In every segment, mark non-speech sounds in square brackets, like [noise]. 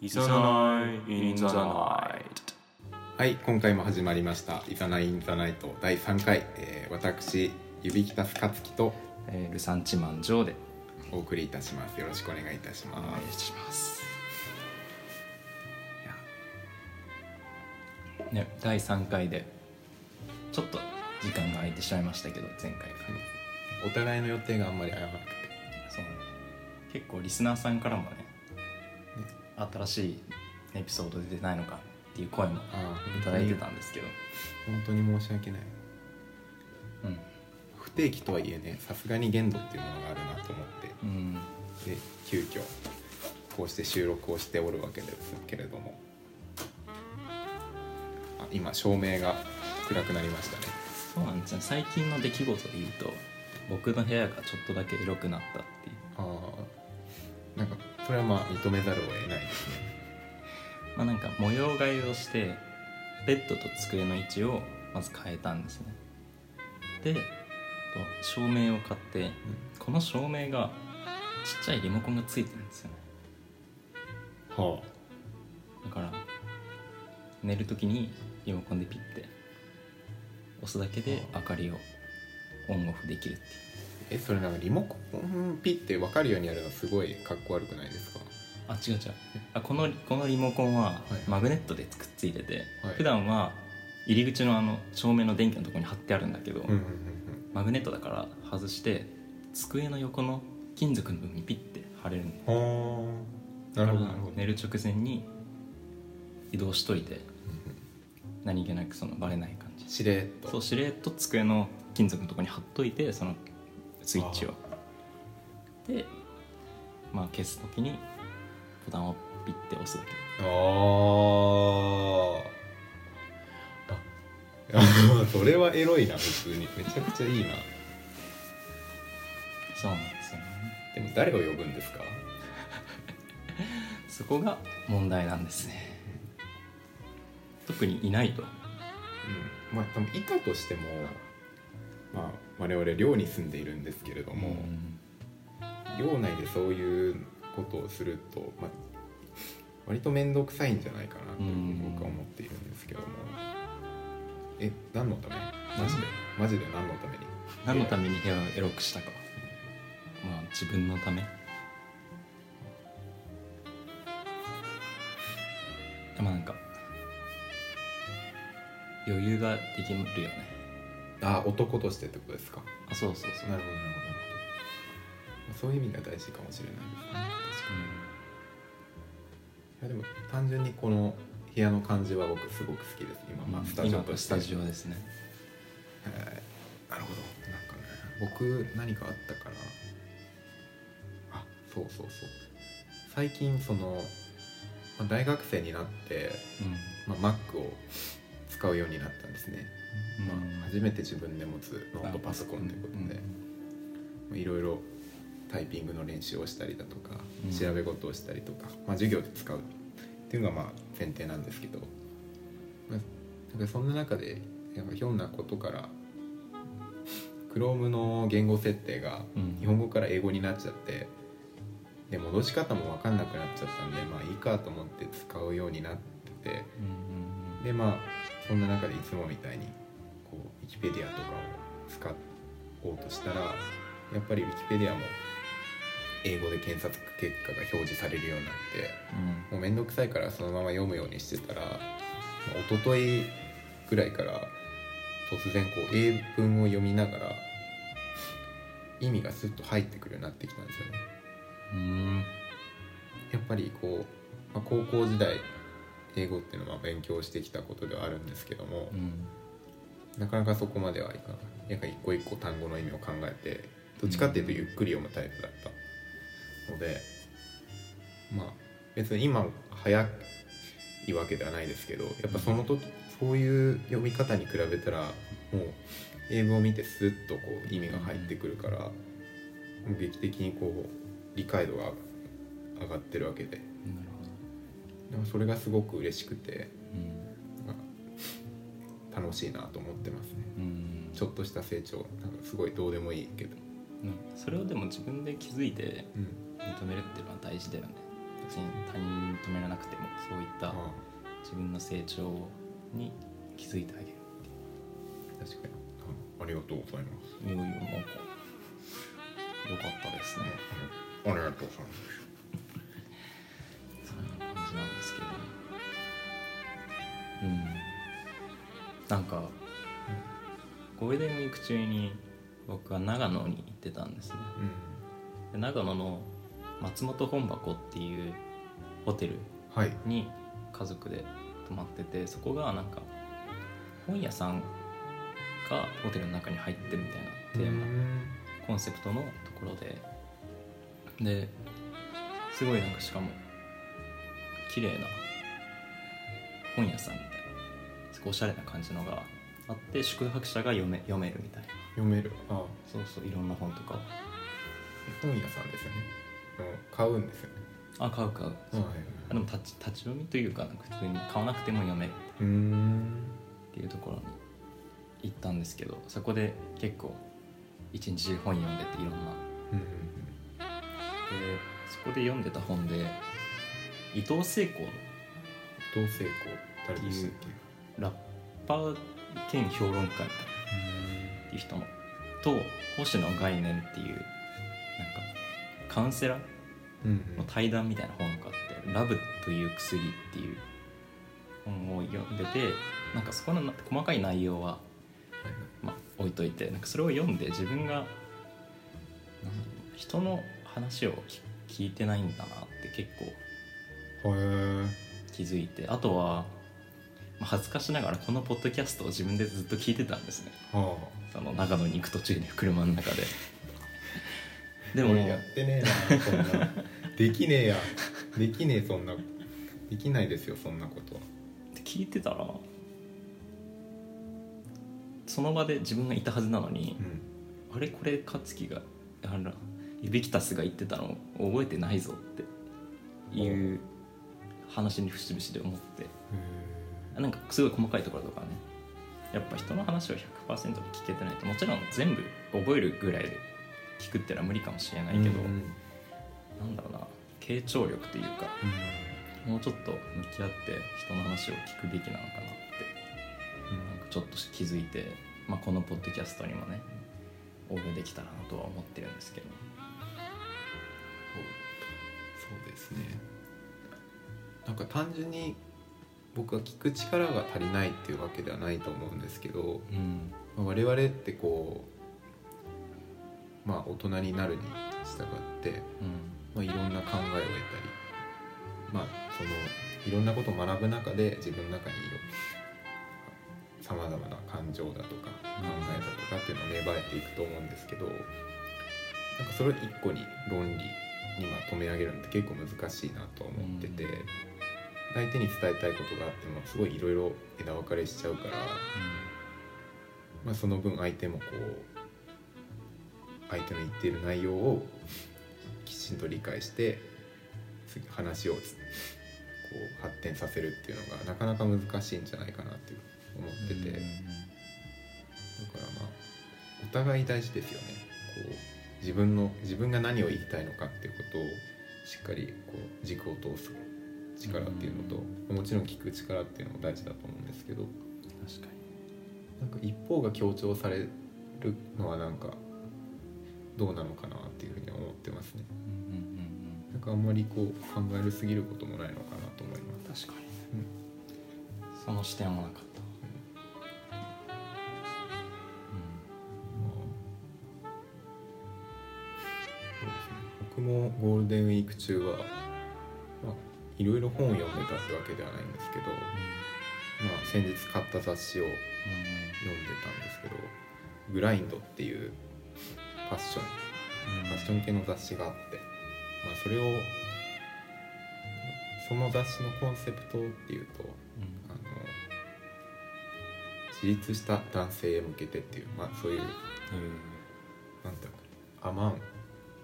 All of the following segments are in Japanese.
いざない in the night はい今回も始まりました「いざないインザナイト」第3回、えー私指きたすかつきとえールサンチマンジョーで。お送りいたします。よろしくお願いいたしお願ますいします。ね第3回でちょっと時間が空いてしまいましたけど前回から。お互いの予定があんまり合わなくて。そう結構リスナーさんからもね新しいエピソード出てないのかっていう声もあいただいてたんですけど。本当に申し訳ない。うん。不定期とはいえねさすがに限度っていうものがあるなと思って。うん。で急遽こうして収録をしておるわけですけれども。あ今照明が暗くなりましたね。そうなんですよ。最近の出来事で言うと僕の部屋がちょっとだけエロくなったっていう。ああなんかそれはまあ認めざるを得ないですね。まあなんか模様替えをしてベッドと机の位置をまず変えたんですね。でと照明を買ってこの照明がちっちゃいリモコンがついてるんですよね。はだから寝る時にリモコンでピッて押すだけで明かりをオンオフできるっていう。あえそれなんかリモコン？ピッて分かるようにやるのすごいかっこ悪くないですか？あ違う違う。あこのこのリモコンははい。マグネットでくっついてて、はい。普段は入り口のあの照明の電気のところに貼ってあるんだけど、うんうんうんマグネットだから外して机の横の金属の部分にピッて貼れるんなるほどな。るほど。寝る直前に移動しといて何気なくそのバレない感じ。しれっと。そうしれっと机の金属のところに貼っといてそのスイッチを。でまあ消す時にボタンをピッて押すだけ。ああ [laughs] それはエロいな普通に。めちゃくちゃいいな。そうなんですよね。でも誰を呼ぶんですか？[laughs] そこが問題なんですね。特にいないと。うん。まあ多分いたとしてもまあ我々寮に住んでいるんですけれども、うん。寮内でそういうことをすると、まあ、割と面倒くさいんじゃないかなとうん。僕は思っているんですけども、え何のため？マジで？マジで何のために？何のために？部屋をエロくしたか。まあ自分のため。まあなんか余裕ができるよねあ男としてってことですか？あそうそうそう。なるほどなるほど。そういう意味では大事かもしれないですね。いやでも単純にこの部屋の感じは僕すごく好きです。今、まあ、スタジオ今とスタジオですね。はい。なるほど。なんかね僕何かあったかな。あそうそうそう。最近その、まあ大学生になって、まあ、Mac を使うようになったんですね、うん。まあ、初めて自分で持つノートパソコンということで、まあいろいろタイピングの練習をしたりだとか、うん。調べ事をしたりとか、まあ、授業で使うっていうのがまあ前提なんですけど、まあ、なんかそんな中でやっぱひょんなことから Chrome の言語設定がうん。日本語から英語になっちゃってで戻し方も分かんなくなっちゃったんでまあいいかと思って使うようになってて。うん。でまあそんな中でいつもみたいにこう Wikipedia とかを使おうとしたらやっぱり Wikipedia も英語で検索結果が表示されるようになってうんもうめんどくさいからそのまま読むようにしてたらまあ一昨日ぐらいから突然こう英文を読みながら意味がスッと入ってくるようになってきたんですよね。うんやっぱりこう、まあ、高校時代英語っていうのは勉強してきたことではあるんですけども、うん。なかなかそこまではいかない。なんか一個一個単語の意味を考えてどっちかっていうとゆっくり読むタイプだったのでまあ別に今早いわけではないですけどやっぱその時そういう読み方に比べたらもう英語を見てスッとこう意味が入ってくるから劇的にこう理解度が上がってるわけで。なるほどでもそれがすごく嬉しくてうん。まあ楽しいなと思ってますね。うん。ちょっとした成長なんかすごいどうでもいいけど、うん。それをでも自分で気づいてうん、認めるっていうのは大事だよね。別に他人に認められなくてもそういったあ自分の成長に気づいてあげるあ確かに。あありがとうございます。いよいよなんか良かったですね。ありがとうございますじなんですけど。うん。なんかゴールデンウィーク中に僕は長野に行ってたんですね。で長野の松本本箱っていうホテルうんはい。に家族で泊まっててそこがなんか本屋さんがホテルの中に入ってるみたいなテーマコンセプトのところで。ですごいなんかしかも綺麗な本屋さんみたいなすごいおしゃれな感じのがあって宿泊者が読め読めるみたいな。読める。あそうそういろんな本とか。を本屋さんですよね。うん買うんですよね。あ買う買う。はいあでも立ち立ち読みというかなんか普通に買わなくても読める。うーんっていうところに行ったんですけどそこで結構一日中本読んでていろんな。うん。でそこで読んでた本で伊藤聖子同性交誰でしたっけラッパー兼評論家みたいなっていう人の。と星野概念っていうなんかカウンセラーうんの対談みたいな本があって「ラブという薬」っていう本を読んでてなんかそこのな細かい内容は、まあ、置いといてなんかそれを読んで自分が人の話を聞聞いてないんだなって結構気づいて。あとは、まあ、恥ずかしながらこのポッドキャストを自分でずっと聞いてたんですね。はその長野に行く途中で車の中で。あ [laughs] でも俺や。ってねえなそんな。できねえや。できねえそんな。できないですよそんなこと。は聞いてたらその場で自分がいたはずなのにう、ん。あれこれ勝樹があらユビキタスが言ってたの覚えてないぞっていう話に節々で思って。なんかすごい細かいところとかね。やっぱ人の話を100%聞けてないともちろん全部覚えるぐらいで聞くってのは無理かもしれないけど、うんなんだろうな。傾聴力というかもうちょっと向き合って人の話を聞くべきなのかなってなんかちょっと気づいて、まあ、このポッドキャストにもね応募できたらなとは思ってるんですけど。そうですねなんか単純に僕は聞く力が足りないっていうわけではないと思うんですけど、うん。まあ我々ってこうまあ大人になるに従って、まあ、いろんな考えを得たりまあそのいろんなことを学ぶ中で自分の中にさまざまな感情だとか考えだとかっていうのが芽生えていくと思うんですけどなんかそれを一個に論理にまとめ上げるのって結構難しいなとは思ってて、相手に伝えたいことがあってもすごいいろいろ枝分かれしちゃうから、まあ、その分相手もこう相手の言っている内容を [laughs] きちんと理解して次話をこう発展させるっていうのがなかなか難しいんじゃないかなって思ってて、だからまあお互い大事ですよね。こう自分の自分が何を言いたいのかっていうことをしっかりこう軸を通す力っていうのと、もちろん聞く力っていうのも大事だと思うんですけど。確かになんか一方が強調されるのはなんかどうなのかなっていうふうには思ってますね。うんうんうんなんかあんまりこう考えるすぎることもないのかなと思います。確かに、その視点はなかった、僕もゴールデンウィーク中は、まあ、いろいろ本を読んでたってわけではないんですけど、まあ、先日買った雑誌を読んでたんですけど「グラインド」っていうファッションファッション系の雑誌があって、まあ、それをその雑誌のコンセプトっていうとあの自立した男性へ向けてっていう、まあ、そういうなんだろうアマン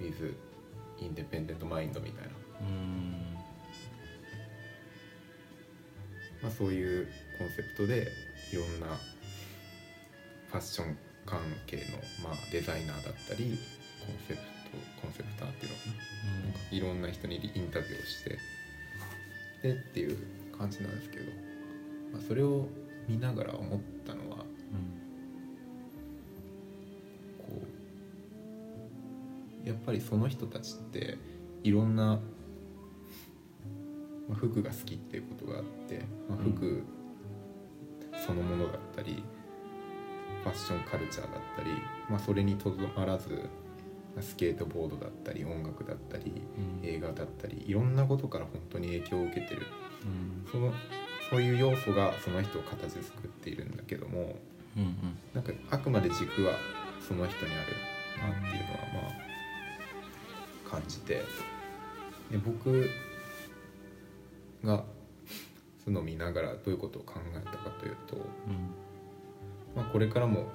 with インデペンデントマインドみたいな、まあ、そういうコンセプトでいろんなファッション関係の、まあ、デザイナーだったりコンセプトコンセプターっていうのかな。かいろんな人にインタビューをしてでっていう感じなんですけど、まあ、それを見ながら思ったのはこうやっぱりその人たちっていろんな、まあ、服が好きっていうことがあって、まあ、服そのものだったり、ファッションカルチャーだったり、まあ、それにとどまらずまあスケートボードだったり音楽だったりうん。映画だったりいろんなことから本当に影響を受けてる。うん。そのそういう要素がその人を形作っているんだけどもうんうん。なんかあくまで軸はその人にあるなっていうのはまあ感じて。で僕がその見ながらどういうことを考えたかというと、うん。まあ、これからも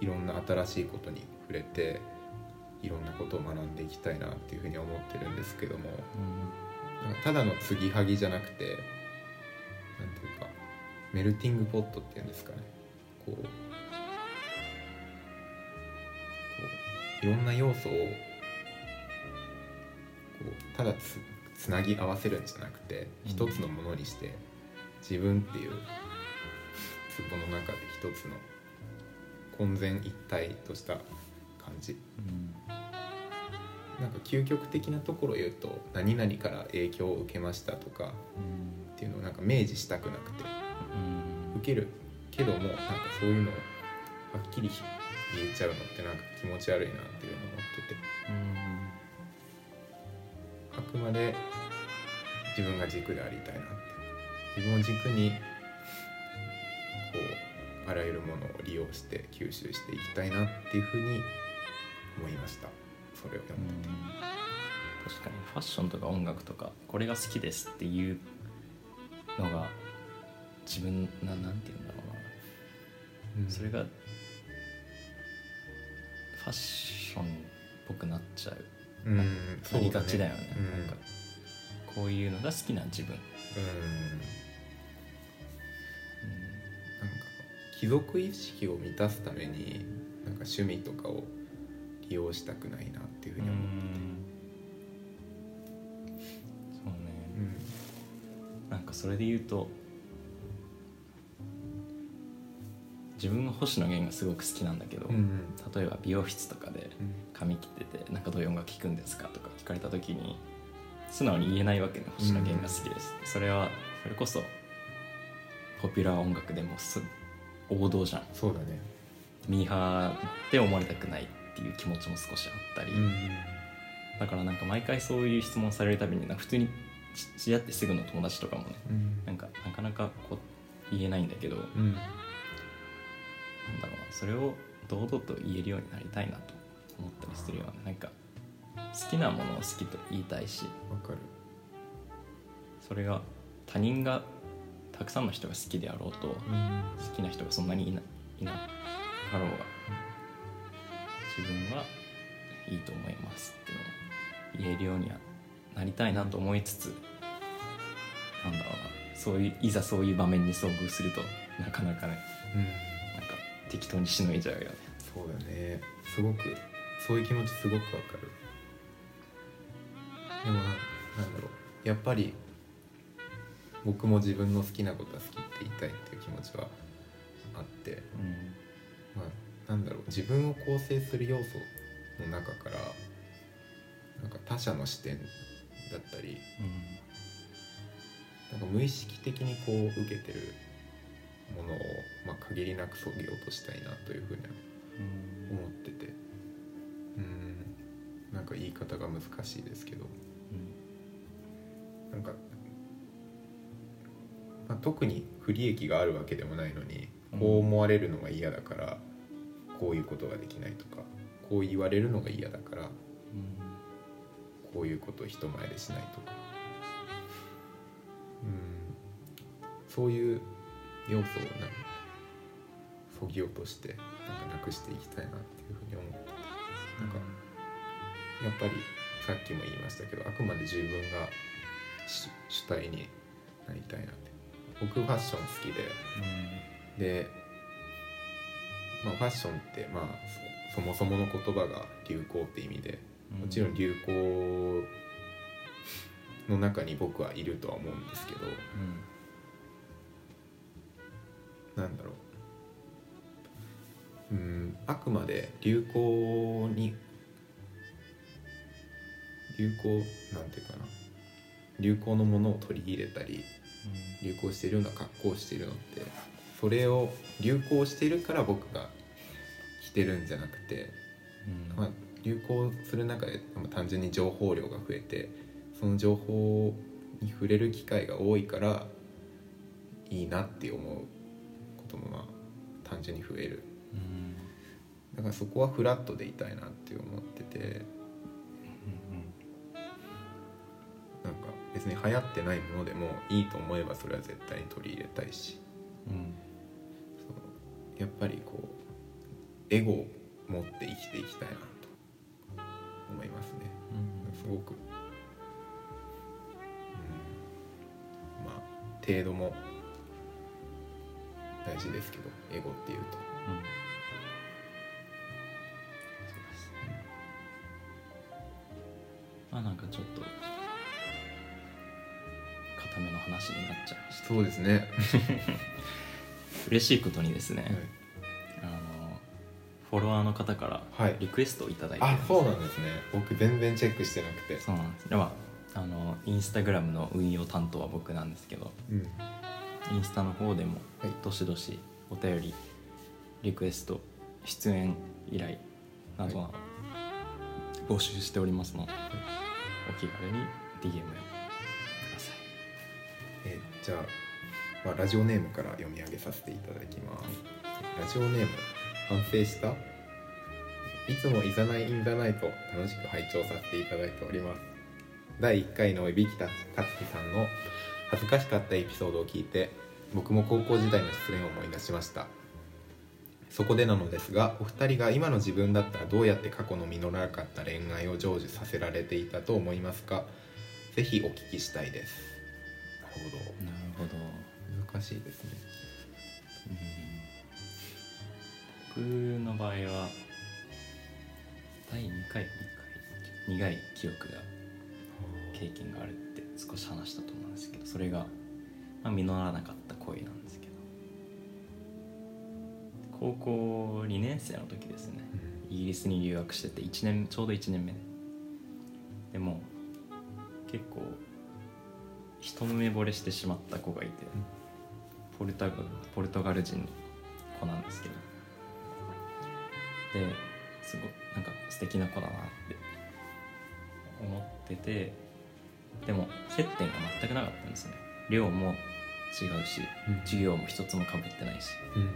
いろんな新しいことに触れていろんなことを学んでいきたいなっていうふうには思ってるんですけどもなんかただの継ぎはぎじゃなくてなんていうかメルティングポットっていうんですかね。こうこういろんな要素をこうただつつなぎ合わせるんじゃなくてうん。一つのものにして自分っていう壺の中で一つの混然一体とした感じ。うん。なんか究極的なところを言うと何々から影響を受けましたとかうんっていうのをなんか明示したくなくてうん。受けるけどもなんかそういうのをはっきり言えちゃうのってなんか気持ち悪いなっていうのをまで自分が軸でありたいなって。自分を軸にこうあらゆるものを利用して吸収していきたいなっていうふうに思いました。それを読んでて。確かにファッションとか音楽とかこれが好きですっていうのが自分ななんて言うんだろうな。それがファッションっぽくなっちゃう。うんなりがちだよね。うん。なんかこういうのが好きな自分、うん。なんか貴族意識を満たすためになんか趣味とかを利用したくないなっていうふうに思って。て、そうね。うん。なんかそれで言うと自分は星野源がすごく好きなんだけど、うん例えば美容室とかでうん。髪切ってて「なんかどういう音楽聴くんですか?」とか聞かれた時に素直に言えないわけね星野源が好きです、それはそれこそポピュラー音楽でもす王道じゃん。そうだね。ミーハーって思われたくないっていう気持ちも少しあったり、うんだからなんか毎回そういう質問されるたびになんか普通に知知り合ってすぐの友達とかもねうん。なんかなかなかこう言えないんだけど、なんうんだろうなそれを堂々と言えるようになりたいなと思ったりするよねなんか好きなものを好きと言いたいしわかる。それが他人がたくさんの人が好きであろうと好うん。きな人がそんなにいないなかろうが自分はいいと思いますっていうのを言えるようにはなりたいなと思いつつなんだろうなそういういざそういう場面に遭遇するとなかなかねうん適当にしのいじゃうよね。そうだね。すごくそういう気持ちすごくわかる。でもななんだろう。やっぱり僕も自分の好きなことは好きって言いたいっていう気持ちはあって。まあ、なんだろう。自分を構成する要素の中からなんか他者の視点だったりなんか無意識的にこう受けてるものを、まあ、限りなくそぎ落としたいなというふうに思ってて。うん。なんか言い方が難しいですけど。なんか、まあ、特に不利益があるわけでもないのにこう思われるのが嫌だからこういうことができないとかこう言われるのが嫌だからこういうことを人前でしないとか。うん。そういう要素をなんかそぎ落としてなんかなくしていきたいなっていうふうに思っててなんかやっぱりさっきも言いましたけどあくまで自分が主主体になりたいなって。僕ファッション好きでで、まあ、ファッションってまあそそもそもの言葉が流行って意味でもちろん流行の中に僕はいるとは思うんですけどなんだろううんあくまで流行に流行なんていうかな。流行のものを取り入れたり流行してるような格好をしているのってそれを流行してるから僕が着てるんじゃなくて、うん。まあ、流行する中でまあ単純に情報量が増えてその情報に触れる機会が多いからいいなって思うこともまあ単純に増えるからそこはフラットでいたいなって思ってて。なんか別に流行ってないものでもいいと思えばそれは絶対に取り入れたいし。うん。やっぱりこうエゴを持って生きていきたいなと思いますね。すごく、うん、まあ程度も大事ですけどエゴっていうと。うんなんかちょっと固めの話になっちゃいました。そうですね、[laughs] 嬉しいことにですね、あのフォロワーの方からはい。リクエストをいただいてるあんですそうなんですね。僕全然チェックしてなくて。そうなんです。ではあのインスタグラムの運用担当は僕なんですけどうん。インスタの方でもはい。どしどしお便りリクエスト出演依頼などなど募集しておりますので、お気軽に DM をください。えーじゃあ、まあ、ラジオネームから読み上げさせていただきます。ラジオネーム反省した？いつもいざないインザナイト楽しく拝聴させていただいております。第1回のいびきたかつきさんの恥ずかしかったエピソードを聞いて僕も高校時代の失恋を思い出しましたそこでなのですがお二人が今の自分だったらどうやって過去の実らなかった恋愛を成就させられていたと思いますか？ぜひお聞きしたいです。なるほど。なるほど、難しいですね。うん、僕の場合は第2回2回苦い記憶が経験があるって少し話したと思うんですけどそれが、まあ、実らなかった恋なんですけど高校2年生の時ですね。イギリスに留学してて1年ちょうど1年目。ででも結構一目惚れしてしまった子がいて、ポルタガポルトガル人の子なんですけど。ですごいなんか素敵な子だなって思っててでも接点が全くなかったんですね。寮も違うしうん。授業も一つもかぶってないし。うん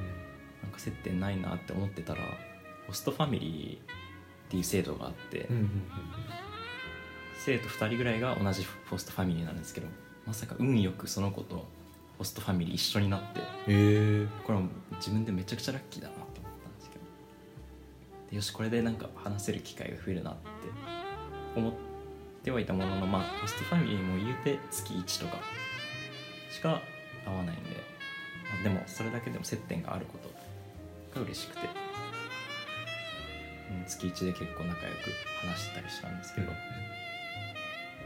接点ないなって思ってたらホストファミリーっていう制度があって、うんうん生徒2人ぐらいが同じホストファミリーなんですけどまさか運よくその子とホストファミリー一緒になってへえこれは自分でめちゃくちゃラッキーだなと思ったんですけど。でよしこれでなんか話せる機会が増えるなって思ってはいたもののまあホストファミリーも言うて月1とかしか会わないんで、まあでもそれだけでも接点があることが嬉しくて、うん、月1で結構仲良く話してたりしたんですけど、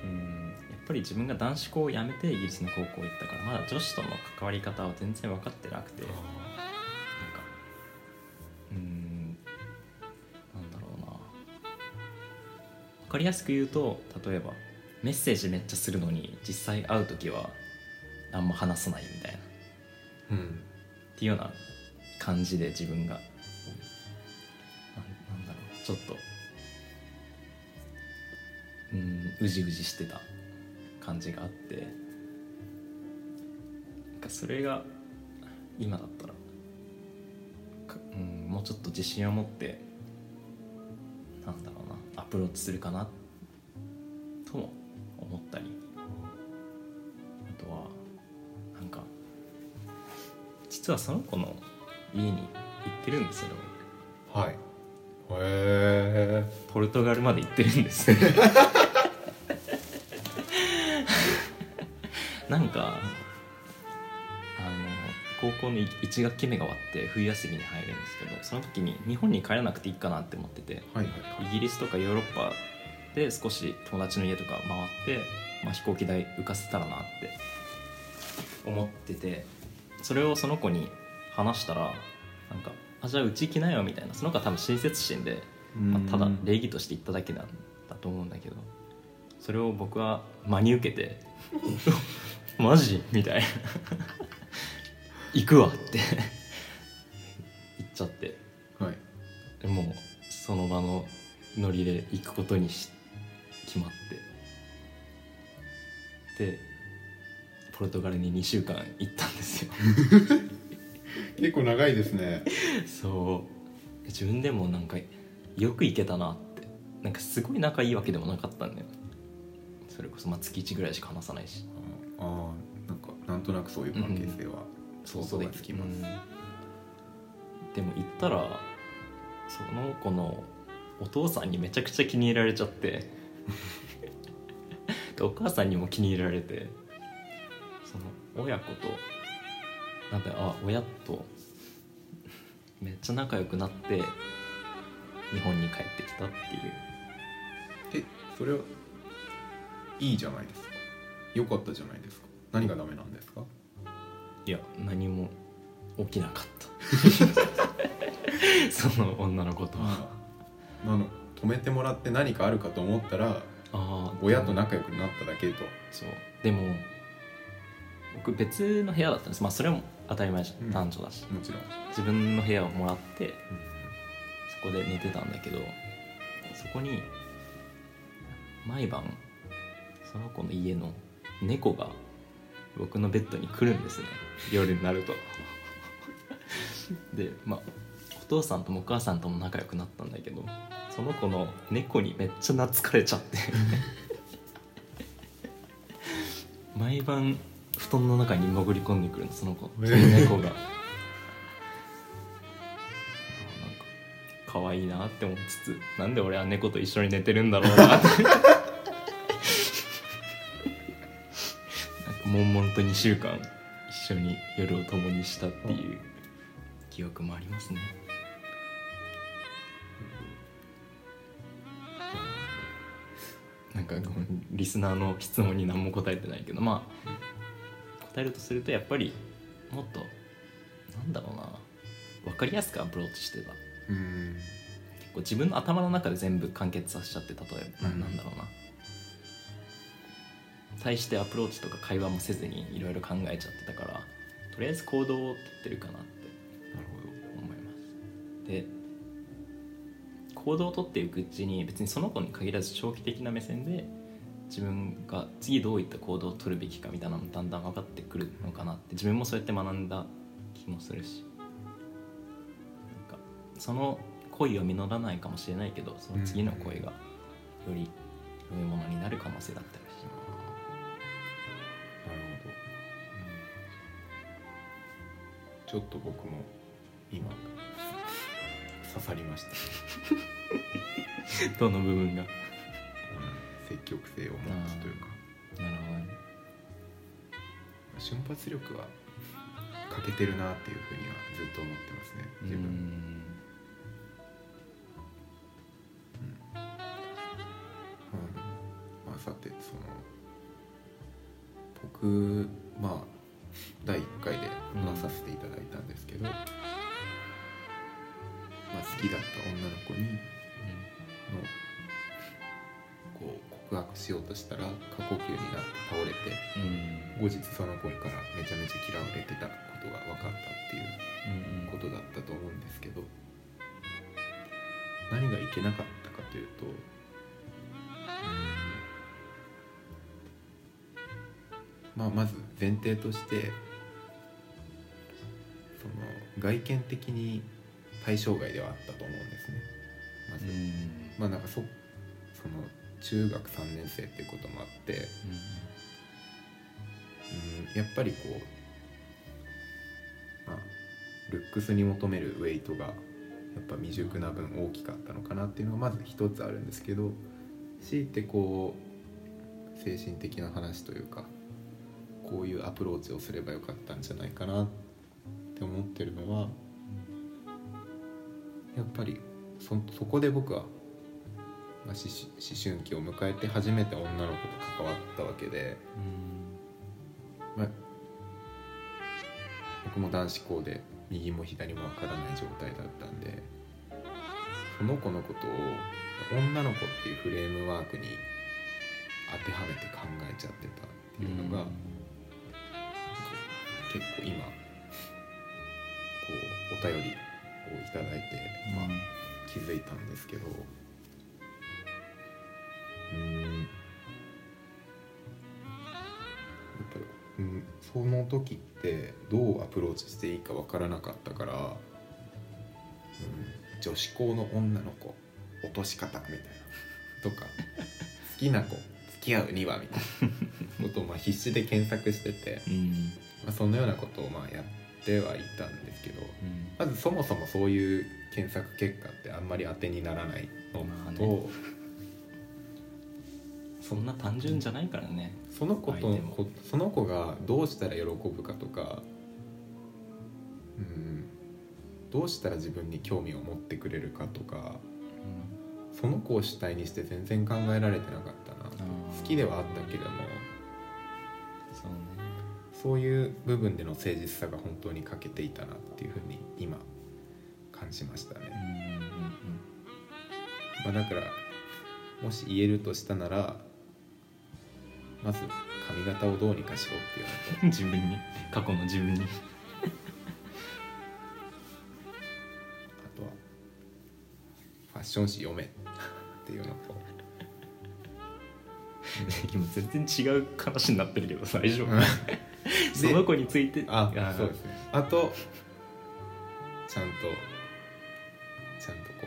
うん。やっぱり自分が男子校を辞めてイギリスの高校行ったからまだ女子との関わり方は全然分かってなくて。なんかうーん。なんだろうな。分かりやすく言うと例えばメッセージめっちゃするのに実際会う時はあんま話さないみたいな。っうん。ていうような感じで自分が。なんなんだろう。ちょっと。うんうじうじしてた感じがあって。なんかそれが今だったら。うん、もうちょっと自信を持ってなんだろうな。アプローチするかな。とも思ったり。あとはなんか実はその子の家に行ってるんですよ。はい。へえポルトガルまで行ってるんです。[laughs] なんかあの高校の1学期目が終わって冬休みに入るんですけどその時に日本に帰らなくていいかなって思っててはいはい。イギリスとかヨーロッパで少し友達の家とか回って、まあ、飛行機代浮かせたらなって思っててそれをその子に話したらなんか「あじゃあうち来なよ」みたいなその子は多分親切心で、まあ、ただ礼儀として言っただけなんだと思うんだけどそれを僕は真に受けて「[laughs] マジ?」みたいな「[laughs] 行くわ」って。言っちゃって。はい。でもうその場のノリで行くことにし決まって。でポルトガルに2週間行ったんですよ [laughs] 結構長いですね。そう。自分でもなんかよく行けたなって。なんかすごい仲いいわけでもなかったんだよ。それこそまあ月1ぐらいしか話さないし。ああなんかなんとなくそういう関係性は想像がつきます、うん。でも行ったらその子のお父さんにめちゃくちゃ気に入られちゃって。[laughs] でお母さんにも気に入られて。その親子となんかあ親とめっちゃ仲良くなって日本に帰ってきたっていう。えそれはいいじゃないですか。良かったじゃないですか。何がダメなんですか？いや何も起きなかった。[laughs] その女の子とは。あの止めてもらって何かあるかと思ったら親と仲良くなっただけと。そう。でも僕別の部屋だったんです。まあそれも当たり前じゃうん。ん男女だし、もちろん、自分の部屋をもらってそこで寝てたんだけどそこに毎晩その子の家の猫が僕のベッドに来るんですね。夜になると。でまあお父さんともお母さんとも仲良くなったんだけどその子の猫にめっちゃ懐かれちゃって。[laughs] 毎晩布団の中に潜り込んでくるのその子。その猫が。なんか可愛いなって思いつつなんで俺は猫と一緒に寝てるんだろうなって。[laughs] なんか悶々と2週間一緒に夜を共にしたっていう記憶もありますね。なんかリスナーの質問に何も答えてないけどまあ答えるとするとやっぱりもっとなんだろうな。分かりやすくアプローチしてたうん。結構自分の頭の中で全部完結させちゃって例えば、うん。なんだろうな。対してアプローチとか会話もせずにいろいろ考えちゃってたからとりあえず行動をとってるかなって。なるほ思います。で行動をとっていくうちに別にその子に限らず長期的な目線で自分が次どういった行動を取るべきかみたいなのもだんだん分かってくるのかなって自分もそうやって学んだ気もするしなんかその恋は実らないかもしれないけどその次の恋がより良いものになる可能性だったりしどなるほど。ちょっと僕も今刺さりました、[laughs] どの部分が？うん積極性を持つというか。なるほどね。瞬発力は欠けてるなっていうふうにはずっと思ってますね。自う分ん。うん。まあさてその僕まあ第1回で話させていただいたんですけど、まあ、好きだった女の子にのこう告白しようとしたら過呼吸になって倒れてうん。後日その子からめちゃめちゃ嫌われてたことが分かったっていううんことだったと思うんですけど何がいけなかったかというとうん。まあまず前提としてその外見的に対象外ではあったと思うんですね。まず、まあなんかそ中学3年生っていうこともあってうんやっぱりこう、まあ、ルックスに求めるウェイトがやっぱ未熟な分大きかったのかなっていうのがまず一つあるんですけど強いてこう精神的な話というかこういうアプローチをすればよかったんじゃないかなって思ってるのはやっぱりそそこで僕はまあ、思思春期を迎えて初めて女の子と関わったわけで、まあ、僕も男子校で右も左もわからない状態だったんでその子のことを女の子っていうフレームワークに当てはめて考えちゃってたっていうのが、結構今こうお便りをいただいて、まあ、気づいたん。ですけどうん。やっぱり、うん、その時ってどうアプローチしていいか分からなかったから、うん、女子校の女の子落とし方みたいな。とか好きな子付き合うにはみたいな。ことをまあ必死で検索してて、うん。まあ、そのようなことをまあやってはいたんですけどうん。まずそもそもそういう検索結果ってあんまり当てにならないのと、まあねそんな単純じゃないからね。その子とその子がどうしたら喜ぶかとか、うん、どうしたら自分に興味を持ってくれるかとかその子を主体にして全然考えられてなかったな。好きではあったけれども。そうね。そういう部分での誠実さが本当に欠けていたなっていうふうに今感じましたね。まあ、だからもし言えるとしたならまず髪型をどうにかしろっていうのと [laughs] 自分に。過去の自分にあとはファッション誌読めっていうのと。[laughs] 今全然違う話になってるけど大丈夫でその子について。あそうですね。あとちゃんとちゃんとこう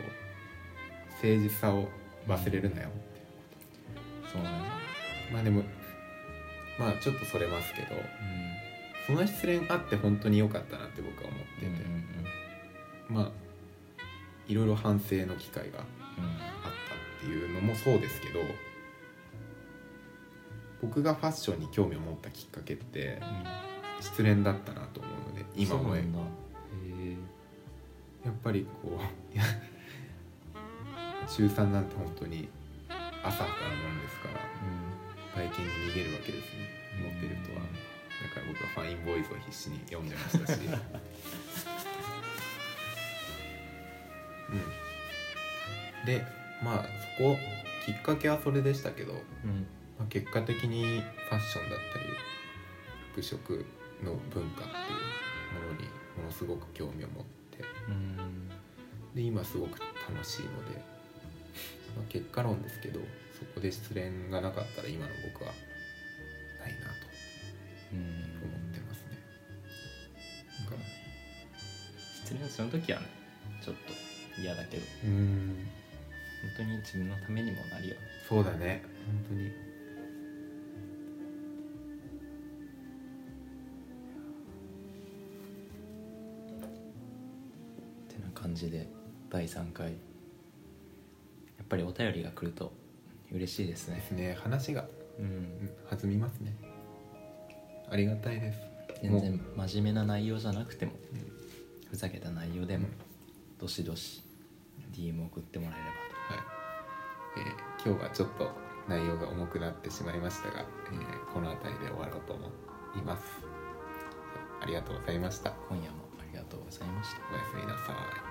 誠実さを忘れるなよっていうそうねまあでもまあちょっとそれますけどうその失恋あって本当に良かったなって僕は思ってて、んうんうん。まあいろいろ反省の機会があったっていうのもそうですけど僕がファッションに興味を持ったきっかけって失恋だったなと思うので今思えそうなんだ。へえ。やっぱりこう [laughs] 中3なんて本当に朝からもんですから外見に逃げるわけですね。持ってるとは。だから僕はファインボーイズを必死に読んでましたし。[laughs] うん。でまあそこきっかけはそれでしたけど、まうん。あ、結果的にファッションだったり服飾の文化っていうものにものすごく興味を持って。うん。で今すごく楽しいので、まあ、結果論ですけどそこで失恋がなかったら今の僕はないなうんと思ってますね。なんか失恋その時はねちょっと嫌だけど。うん。本当に自分のためにもなるよね。そうだね。本当に。ってな感じで第3回。やっぱりお便りが来ると嬉しいですね。ですね。話が、うん。うん、弾みますね。ありがたいです。全然真面目な内容じゃなくてもふざけた内容でもうん。どしどし DM 送ってもらえればはい、えー今日はちょっと内容が重くなってしまいましたが、えーこの辺りで終わろうと思います。ありがとうございました。と今夜もありがとうございました。おやすみなさい